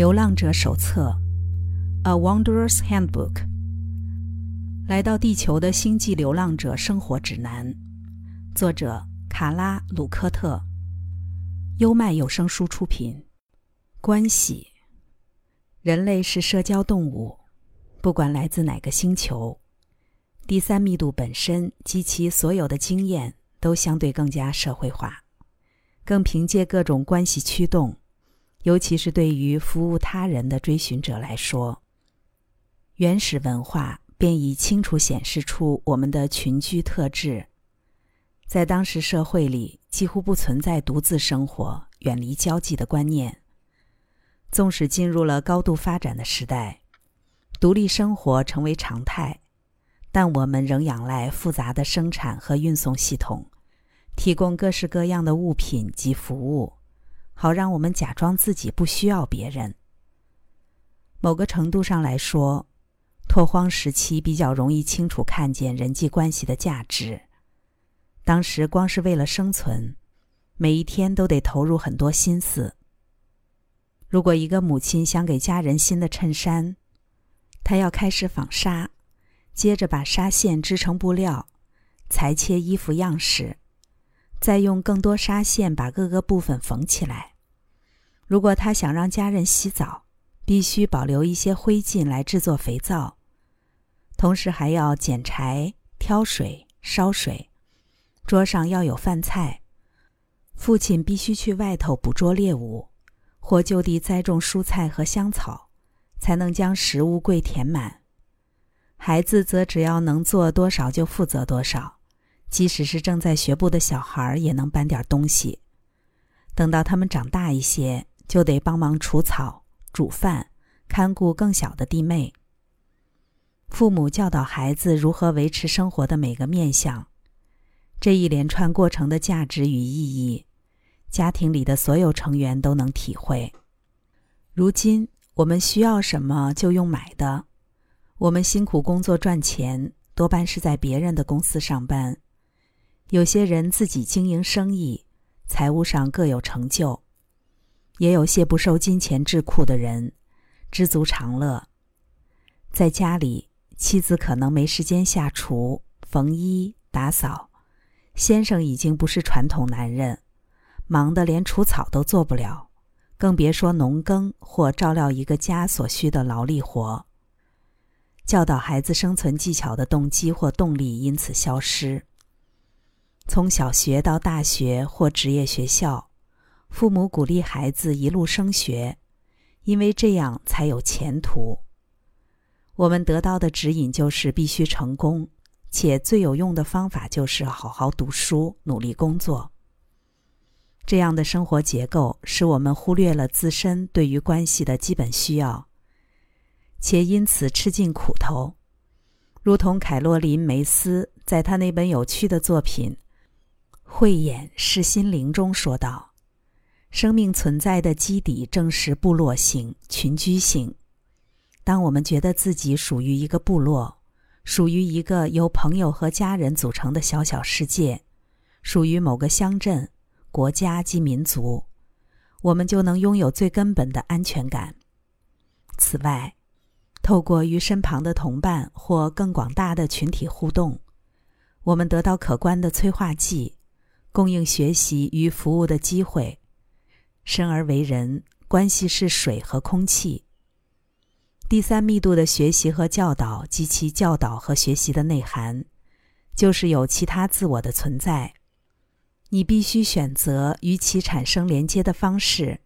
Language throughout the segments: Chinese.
流浪者手册，《A Wanderer's Handbook》，来到地球的星际流浪者生活指南，作者卡拉·鲁科特，优麦有声书出品。关系，人类是社交动物，不管来自哪个星球，第三密度本身及其所有的经验都相对更加社会化，更凭借各种关系驱动。尤其是对于服务他人的追寻者来说，原始文化便已清楚显示出我们的群居特质。在当时社会里，几乎不存在独自生活、远离交际的观念。纵使进入了高度发展的时代，独立生活成为常态，但我们仍仰赖复杂的生产和运送系统，提供各式各样的物品及服务。好让我们假装自己不需要别人。某个程度上来说，拓荒时期比较容易清楚看见人际关系的价值。当时光是为了生存，每一天都得投入很多心思。如果一个母亲想给家人新的衬衫，她要开始纺纱，接着把纱线织成布料，裁切衣服样式。再用更多纱线把各个部分缝起来。如果他想让家人洗澡，必须保留一些灰烬来制作肥皂，同时还要捡柴、挑水、烧水。桌上要有饭菜。父亲必须去外头捕捉猎物，或就地栽种蔬菜和香草，才能将食物柜填满。孩子则只要能做多少就负责多少。即使是正在学步的小孩，也能搬点东西。等到他们长大一些，就得帮忙除草、煮饭、看顾更小的弟妹。父母教导孩子如何维持生活的每个面相，这一连串过程的价值与意义，家庭里的所有成员都能体会。如今，我们需要什么就用买的。我们辛苦工作赚钱，多半是在别人的公司上班。有些人自己经营生意，财务上各有成就；也有些不受金钱桎梏的人，知足常乐。在家里，妻子可能没时间下厨、缝衣、打扫；先生已经不是传统男人，忙得连除草都做不了，更别说农耕或照料一个家所需的劳力活。教导孩子生存技巧的动机或动力因此消失。从小学到大学或职业学校，父母鼓励孩子一路升学，因为这样才有前途。我们得到的指引就是必须成功，且最有用的方法就是好好读书、努力工作。这样的生活结构使我们忽略了自身对于关系的基本需要，且因此吃尽苦头。如同凯洛琳·梅斯在他那本有趣的作品。慧眼是心灵中说道：“生命存在的基底正是部落性、群居性。当我们觉得自己属于一个部落，属于一个由朋友和家人组成的小小世界，属于某个乡镇、国家及民族，我们就能拥有最根本的安全感。此外，透过与身旁的同伴或更广大的群体互动，我们得到可观的催化剂。”供应学习与服务的机会。生而为人，关系是水和空气。第三密度的学习和教导及其教导和学习的内涵，就是有其他自我的存在。你必须选择与其产生连接的方式，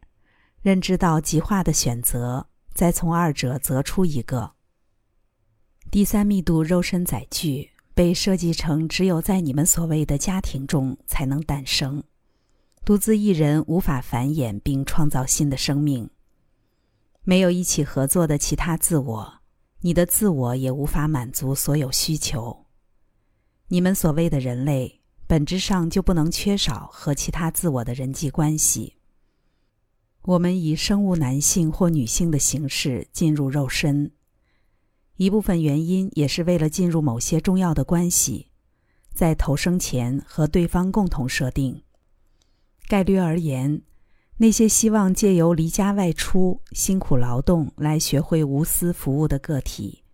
认知到极化的选择，再从二者择出一个。第三密度肉身载具。被设计成只有在你们所谓的家庭中才能诞生，独自一人无法繁衍并创造新的生命。没有一起合作的其他自我，你的自我也无法满足所有需求。你们所谓的人类，本质上就不能缺少和其他自我的人际关系。我们以生物男性或女性的形式进入肉身。一部分原因也是为了进入某些重要的关系，在投生前和对方共同设定。概率而言，那些希望借由离家外出、辛苦劳动来学会无私服务的个体，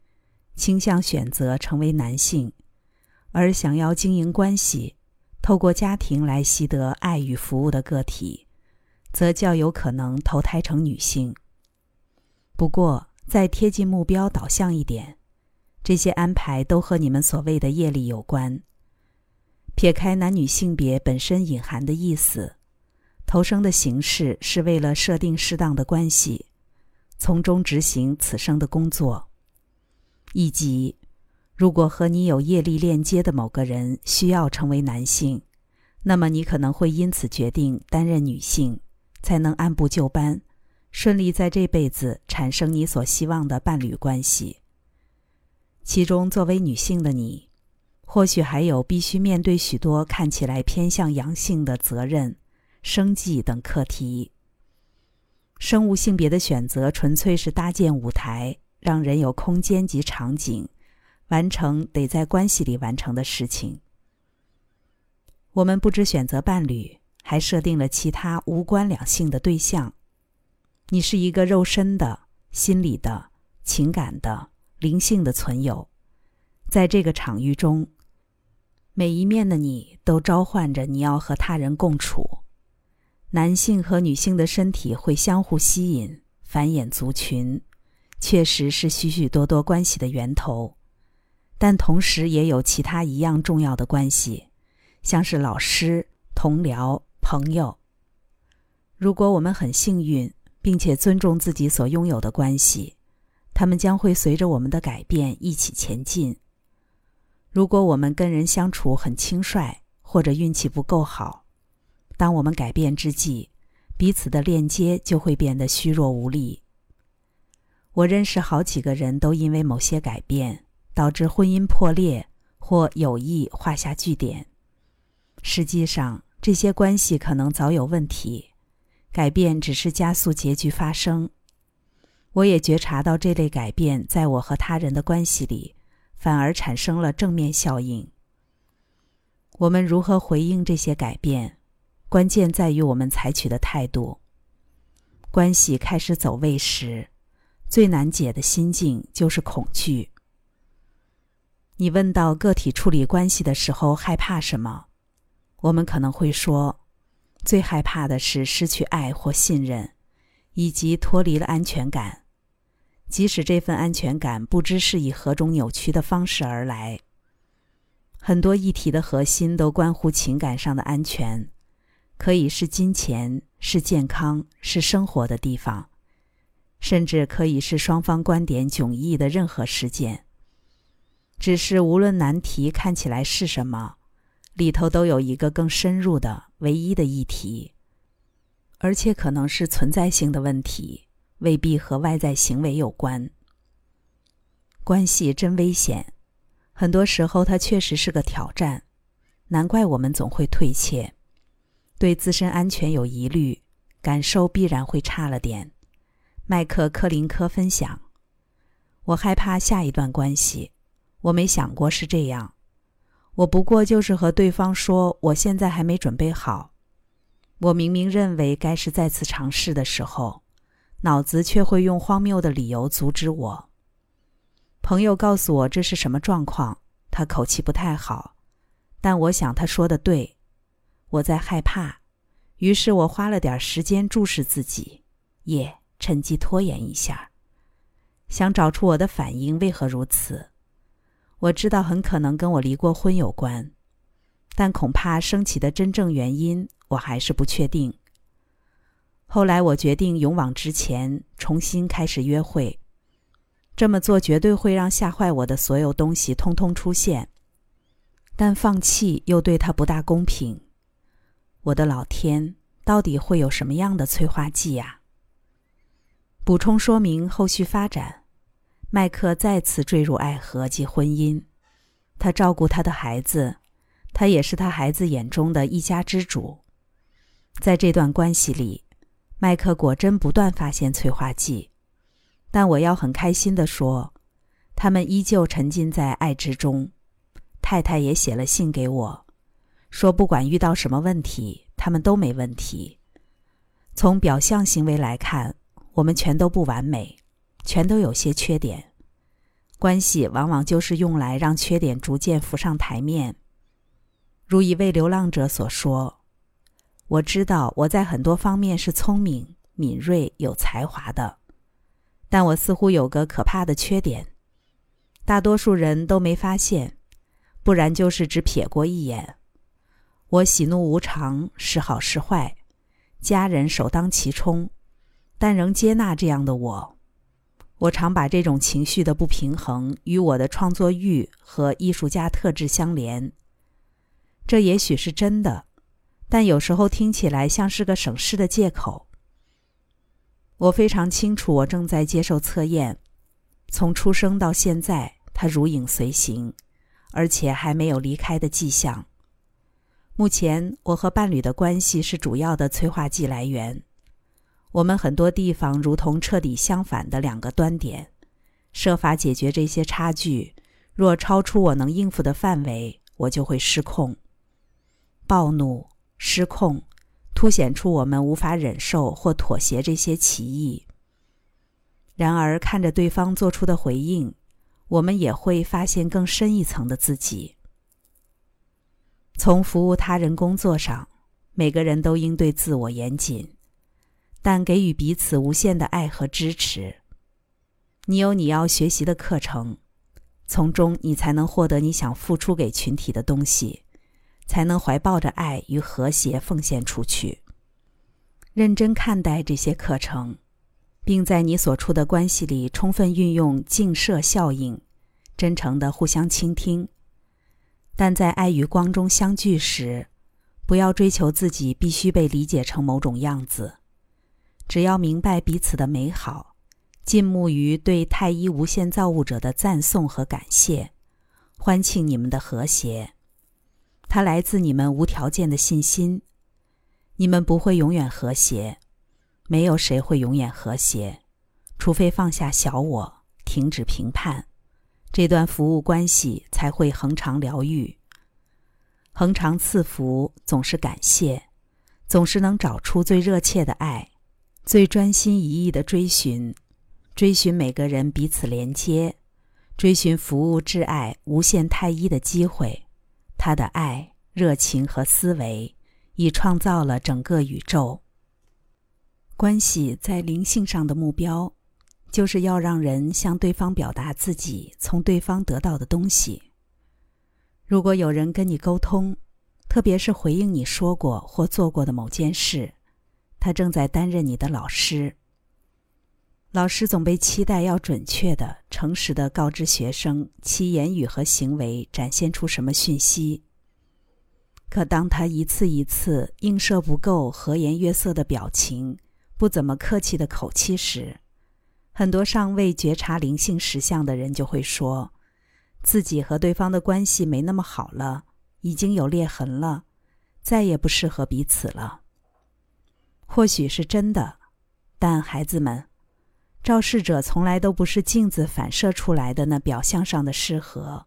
倾向选择成为男性；而想要经营关系、透过家庭来习得爱与服务的个体，则较有可能投胎成女性。不过，再贴近目标导向一点，这些安排都和你们所谓的业力有关。撇开男女性别本身隐含的意思。投生的形式是为了设定适当的关系，从中执行此生的工作。以及，如果和你有业力链接的某个人需要成为男性，那么你可能会因此决定担任女性，才能按部就班，顺利在这辈子产生你所希望的伴侣关系。其中，作为女性的你，或许还有必须面对许多看起来偏向阳性的责任。生计等课题。生物性别的选择纯粹是搭建舞台，让人有空间及场景，完成得在关系里完成的事情。我们不只选择伴侣，还设定了其他无关两性的对象。你是一个肉身的、心理的、情感的、灵性的存有，在这个场域中，每一面的你都召唤着你要和他人共处。男性和女性的身体会相互吸引，繁衍族群，确实是许许多多关系的源头。但同时也有其他一样重要的关系，像是老师、同僚、朋友。如果我们很幸运，并且尊重自己所拥有的关系，他们将会随着我们的改变一起前进。如果我们跟人相处很轻率，或者运气不够好，当我们改变之际，彼此的链接就会变得虚弱无力。我认识好几个人都因为某些改变，导致婚姻破裂或友谊画下句点。实际上，这些关系可能早有问题，改变只是加速结局发生。我也觉察到这类改变在我和他人的关系里，反而产生了正面效应。我们如何回应这些改变？关键在于我们采取的态度。关系开始走位时，最难解的心境就是恐惧。你问到个体处理关系的时候害怕什么？我们可能会说，最害怕的是失去爱或信任，以及脱离了安全感。即使这份安全感不知是以何种扭曲的方式而来。很多议题的核心都关乎情感上的安全。可以是金钱，是健康，是生活的地方，甚至可以是双方观点迥异的任何事件。只是无论难题看起来是什么，里头都有一个更深入的、唯一的议题，而且可能是存在性的问题，未必和外在行为有关。关系真危险，很多时候它确实是个挑战，难怪我们总会退怯。对自身安全有疑虑，感受必然会差了点。麦克科林科分享：“我害怕下一段关系，我没想过是这样。我不过就是和对方说，我现在还没准备好。我明明认为该是再次尝试的时候，脑子却会用荒谬的理由阻止我。朋友告诉我这是什么状况，他口气不太好，但我想他说的对。”我在害怕，于是我花了点时间注视自己，也趁机拖延一下，想找出我的反应为何如此。我知道很可能跟我离过婚有关，但恐怕升起的真正原因我还是不确定。后来我决定勇往直前，重新开始约会。这么做绝对会让吓坏我的所有东西通通出现，但放弃又对他不大公平。我的老天，到底会有什么样的催化剂呀？补充说明后续发展。麦克再次坠入爱河及婚姻，他照顾他的孩子，他也是他孩子眼中的一家之主。在这段关系里，麦克果真不断发现催化剂，但我要很开心的说，他们依旧沉浸在爱之中。太太也写了信给我。说不管遇到什么问题，他们都没问题。从表象行为来看，我们全都不完美，全都有些缺点。关系往往就是用来让缺点逐渐浮上台面。如一位流浪者所说：“我知道我在很多方面是聪明、敏锐、有才华的，但我似乎有个可怕的缺点，大多数人都没发现，不然就是只瞥过一眼。我喜怒无常，是好是坏。”家人首当其冲，但仍接纳这样的我。我常把这种情绪的不平衡与我的创作欲和艺术家特质相连。这也许是真的，但有时候听起来像是个省事的借口。我非常清楚，我正在接受测验，从出生到现在，它如影随形，而且还没有离开的迹象。目前，我和伴侣的关系是主要的催化剂来源。我们很多地方如同彻底相反的两个端点，设法解决这些差距。若超出我能应付的范围，我就会失控、暴怒、失控，凸显出我们无法忍受或妥协这些歧义。然而，看着对方做出的回应，我们也会发现更深一层的自己。从服务他人工作上，每个人都应对自我严谨，但给予彼此无限的爱和支持。你有你要学习的课程，从中你才能获得你想付出给群体的东西，才能怀抱着爱与和谐奉献出去。认真看待这些课程，并在你所处的关系里充分运用镜射效应，真诚的互相倾听。但在爱与光中相聚时，不要追求自己必须被理解成某种样子。只要明白彼此的美好，静沐于对太一无限造物者的赞颂和感谢，欢庆你们的和谐。它来自你们无条件的信心。你们不会永远和谐，没有谁会永远和谐，除非放下小我，停止评判。这段服务关系才会恒常疗愈，恒常赐福，总是感谢，总是能找出最热切的爱，最专心一意的追寻，追寻每个人彼此连接，追寻服务挚爱无限太一的机会。他的爱、热情和思维已创造了整个宇宙。关系在灵性上的目标。就是要让人向对方表达自己从对方得到的东西。如果有人跟你沟通，特别是回应你说过或做过的某件事，他正在担任你的老师。老师总被期待要准确的、诚实的告知学生其言语和行为展现出什么讯息。可当他一次一次映射不够、和颜悦色的表情、不怎么客气的口气时，很多尚未觉察灵性实相的人就会说，自己和对方的关系没那么好了，已经有裂痕了，再也不适合彼此了。或许是真的，但孩子们，肇事者从来都不是镜子反射出来的那表象上的失和，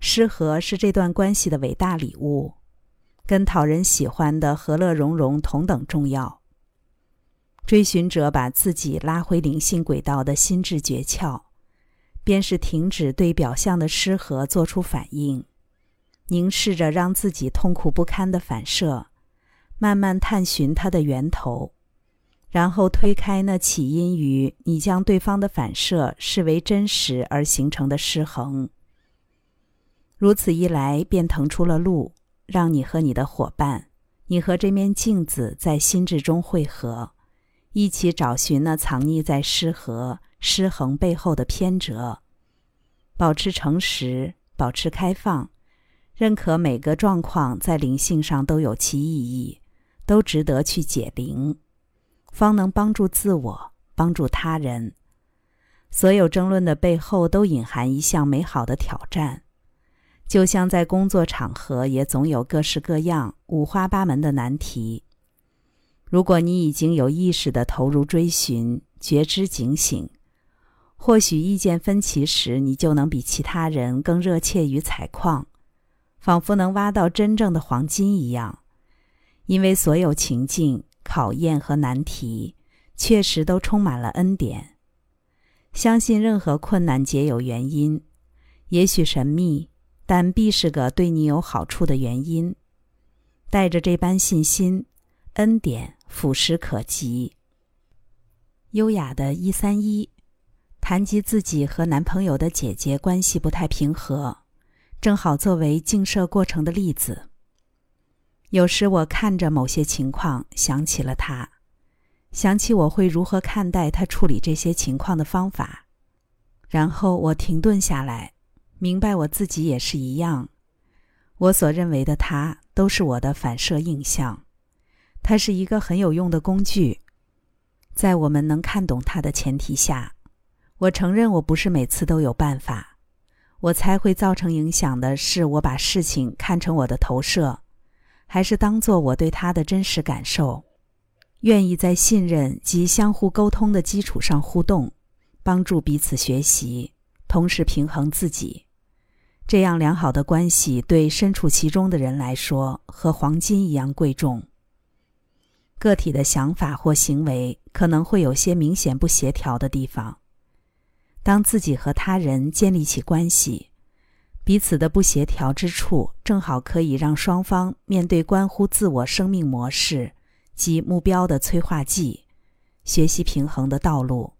失和是这段关系的伟大礼物，跟讨人喜欢的和乐融融同等重要。追寻者把自己拉回灵性轨道的心智诀窍，便是停止对表象的失和做出反应，凝视着让自己痛苦不堪的反射，慢慢探寻它的源头，然后推开那起因于你将对方的反射视为真实而形成的失衡。如此一来，便腾出了路，让你和你的伙伴，你和这面镜子在心智中汇合。一起找寻那藏匿在失和、失衡背后的偏折，保持诚实，保持开放，认可每个状况在灵性上都有其意义，都值得去解灵，方能帮助自我，帮助他人。所有争论的背后都隐含一项美好的挑战，就像在工作场合也总有各式各样、五花八门的难题。如果你已经有意识的投入追寻、觉知、警醒，或许意见分歧时，你就能比其他人更热切于采矿，仿佛能挖到真正的黄金一样。因为所有情境考验和难题，确实都充满了恩典。相信任何困难皆有原因，也许神秘，但必是个对你有好处的原因。带着这般信心，恩典俯拾可及。优雅的一三一，谈及自己和男朋友的姐姐关系不太平和，正好作为镜射过程的例子。有时我看着某些情况，想起了他，想起我会如何看待他处理这些情况的方法，然后我停顿下来，明白我自己也是一样。我所认为的他，都是我的反射印象。它是一个很有用的工具。在我们能看懂它的前提下，我承认我不是每次都有办法。我猜会造成影响的是，我把事情看成我的投射，还是当做我对他的真实感受，愿意在信任及相互沟通的基础上互动，帮助彼此学习，同时平衡自己。这样良好的关系对身处其中的人来说，和黄金一样贵重。个体的想法或行为可能会有些明显不协调的地方。当自己和他人建立起关系，彼此的不协调之处正好可以让双方面对关乎自我生命模式及目标的催化剂，学习平衡的道路。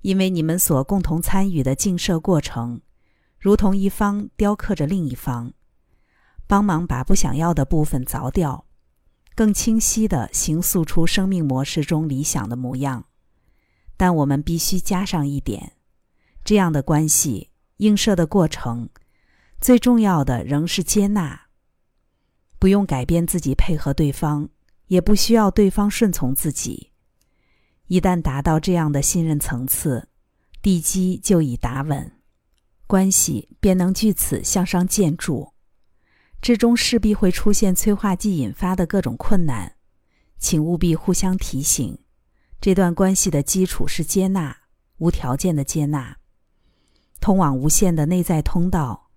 因为你们所共同参与的镜射过程，如同一方雕刻着另一方，帮忙把不想要的部分凿掉。更清晰地形塑出生命模式中理想的模样，但我们必须加上一点：这样的关系映射的过程，最重要的仍是接纳。不用改变自己配合对方，也不需要对方顺从自己。一旦达到这样的信任层次，地基就已打稳，关系便能据此向上建筑。之中势必会出现催化剂引发的各种困难，请务必互相提醒。这段关系的基础是接纳，无条件的接纳，通往无限的内在通道。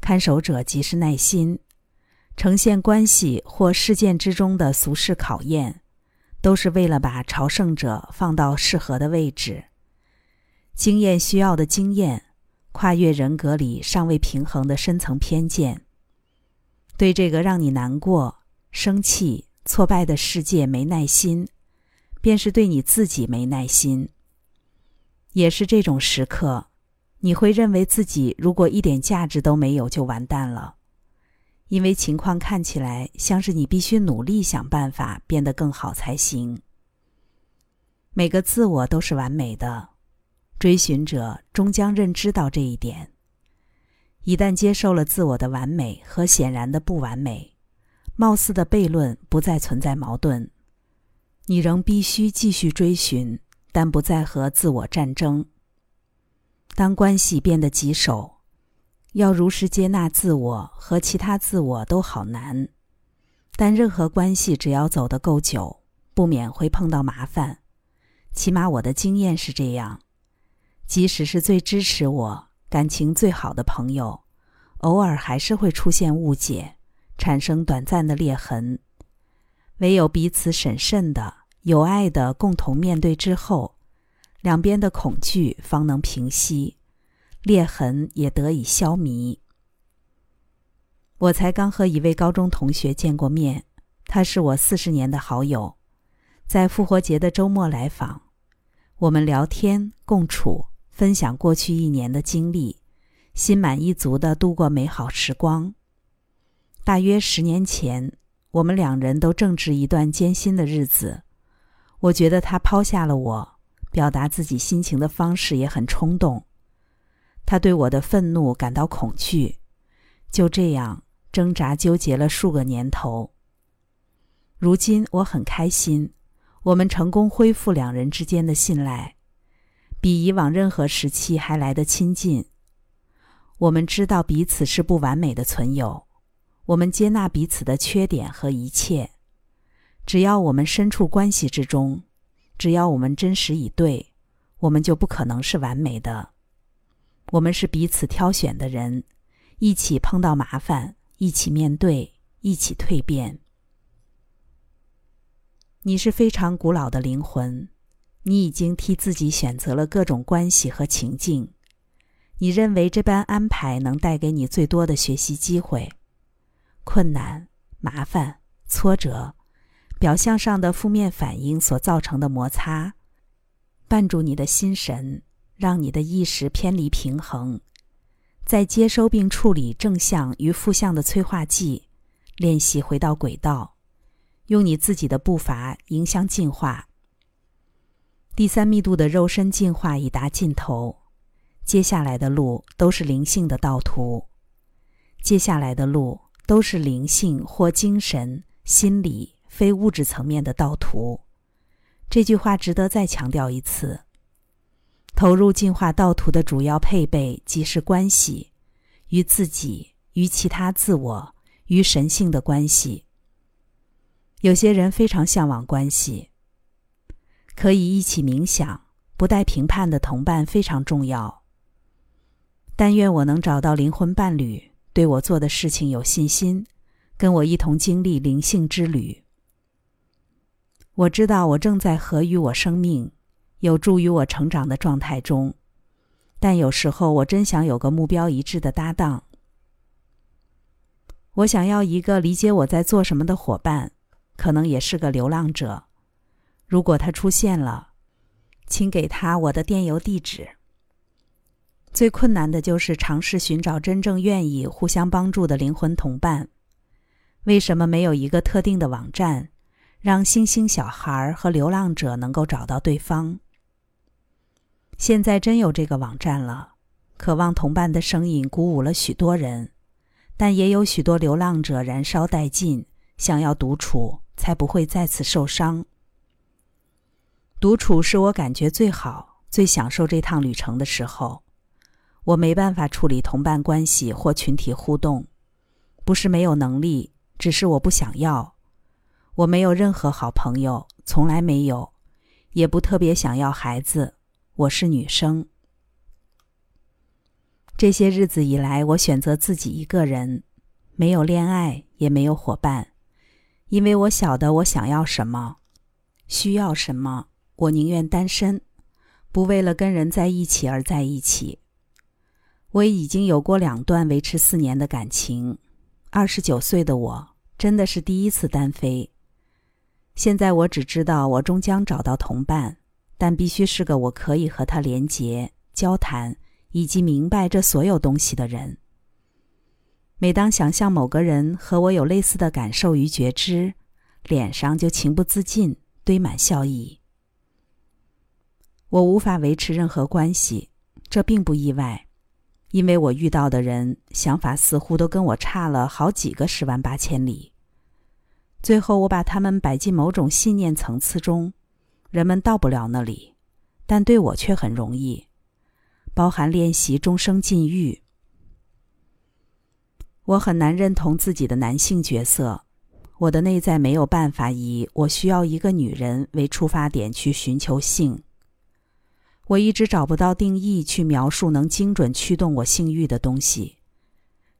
看守者即是耐心，呈现关系或事件之中的俗世考验，都是为了把朝圣者放到适合的位置。经验需要的经验，跨越人格里尚未平衡的深层偏见。对这个让你难过、生气、挫败的世界没耐心，便是对你自己没耐心。也是这种时刻，你会认为自己如果一点价值都没有，就完蛋了，因为情况看起来像是你必须努力想办法变得更好才行。每个自我都是完美的，追寻者终将认知到这一点。一旦接受了自我的完美和显然的不完美，貌似的悖论不再存在矛盾，你仍必须继续追寻，但不再和自我战争。当关系变得棘手，要如实接纳自我和其他自我都好难，但任何关系只要走得够久，不免会碰到麻烦。起码我的经验是这样，即使是最支持我。感情最好的朋友，偶尔还是会出现误解，产生短暂的裂痕。唯有彼此审慎的、有爱的共同面对之后，两边的恐惧方能平息，裂痕也得以消弭。我才刚和一位高中同学见过面，他是我四十年的好友，在复活节的周末来访，我们聊天共处。分享过去一年的经历，心满意足的度过美好时光。大约十年前，我们两人都正值一段艰辛的日子。我觉得他抛下了我，表达自己心情的方式也很冲动。他对我的愤怒感到恐惧，就这样挣扎纠结了数个年头。如今我很开心，我们成功恢复两人之间的信赖。比以往任何时期还来得亲近。我们知道彼此是不完美的存有，我们接纳彼此的缺点和一切。只要我们身处关系之中，只要我们真实以对，我们就不可能是完美的。我们是彼此挑选的人，一起碰到麻烦，一起面对，一起蜕变。你是非常古老的灵魂，你已经替自己选择了各种关系和情境。你认为这般安排能带给你最多的学习机会？困难、麻烦、挫折，表象上的负面反应所造成的摩擦，绊住你的心神，让你的意识偏离平衡。在接收并处理正向与负向的催化剂，练习回到轨道，用你自己的步伐迎向进化。第三密度的肉身进化已达尽头。接下来的路都是灵性的道途，接下来的路都是灵性或精神、心理、非物质层面的道途。这句话值得再强调一次。投入进化道途的主要配备即是关系，与自己、与其他自我、与神性的关系。有些人非常向往关系，可以一起冥想、不带评判的同伴非常重要。但愿我能找到灵魂伴侣，对我做的事情有信心，跟我一同经历灵性之旅。我知道我正在合于我生命、有助于我成长的状态中，但有时候我真想有个目标一致的搭档。我想要一个理解我在做什么的伙伴，可能也是个流浪者。如果他出现了，请给他我的电邮地址。最困难的就是尝试寻找真正愿意互相帮助的灵魂同伴。为什么没有一个特定的网站，让星星小孩和流浪者能够找到对方？现在真有这个网站了，渴望同伴的声音鼓舞了许多人，但也有许多流浪者燃烧殆尽，想要独处，才不会再次受伤。独处是我感觉最好、最享受这趟旅程的时候。我没办法处理同伴关系或群体互动，不是没有能力，只是我不想要。我没有任何好朋友，从来没有，也不特别想要孩子。我是女生。这些日子以来，我选择自己一个人，没有恋爱，也没有伙伴，因为我晓得我想要什么，需要什么。我宁愿单身，不为了跟人在一起而在一起。我已经有过两段维持四年的感情，二十九岁的我真的是第一次单飞。现在我只知道我终将找到同伴，但必须是个我可以和他连结、交谈以及明白这所有东西的人。每当想象某个人和我有类似的感受与觉知，脸上就情不自禁堆满笑意。我无法维持任何关系，这并不意外。因为我遇到的人想法似乎都跟我差了好几个十万八千里。最后，我把他们摆进某种信念层次中，人们到不了那里，但对我却很容易，包含练习终生禁欲。我很难认同自己的男性角色，我的内在没有办法以“我需要一个女人”为出发点去寻求性。我一直找不到定义去描述能精准驱动我性欲的东西，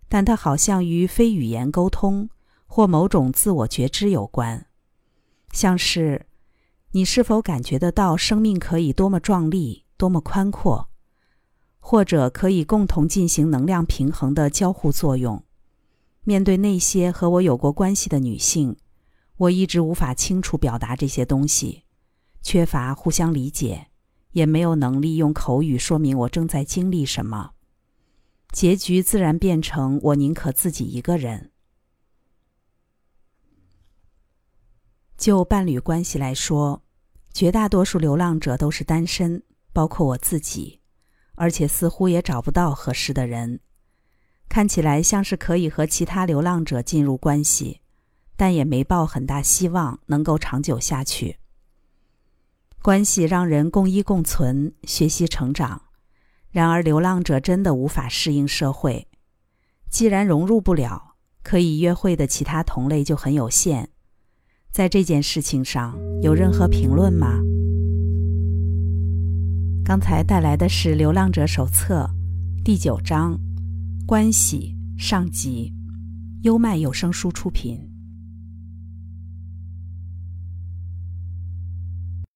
但它好像与非语言沟通或某种自我觉知有关，像是你是否感觉得到生命可以多么壮丽、多么宽阔，或者可以共同进行能量平衡的交互作用。面对那些和我有过关系的女性，我一直无法清楚表达这些东西，缺乏互相理解。也没有能力用口语说明我正在经历什么，结局自然变成我宁可自己一个人。就伴侣关系来说，绝大多数流浪者都是单身，包括我自己，而且似乎也找不到合适的人。看起来像是可以和其他流浪者进入关系，但也没抱很大希望能够长久下去。关系让人共依共存，学习成长。然而，流浪者真的无法适应社会。既然融入不了，可以约会的其他同类就很有限。在这件事情上，有任何评论吗？刚才带来的是《流浪者手册》第九章“关系”上集，优麦有声书出品。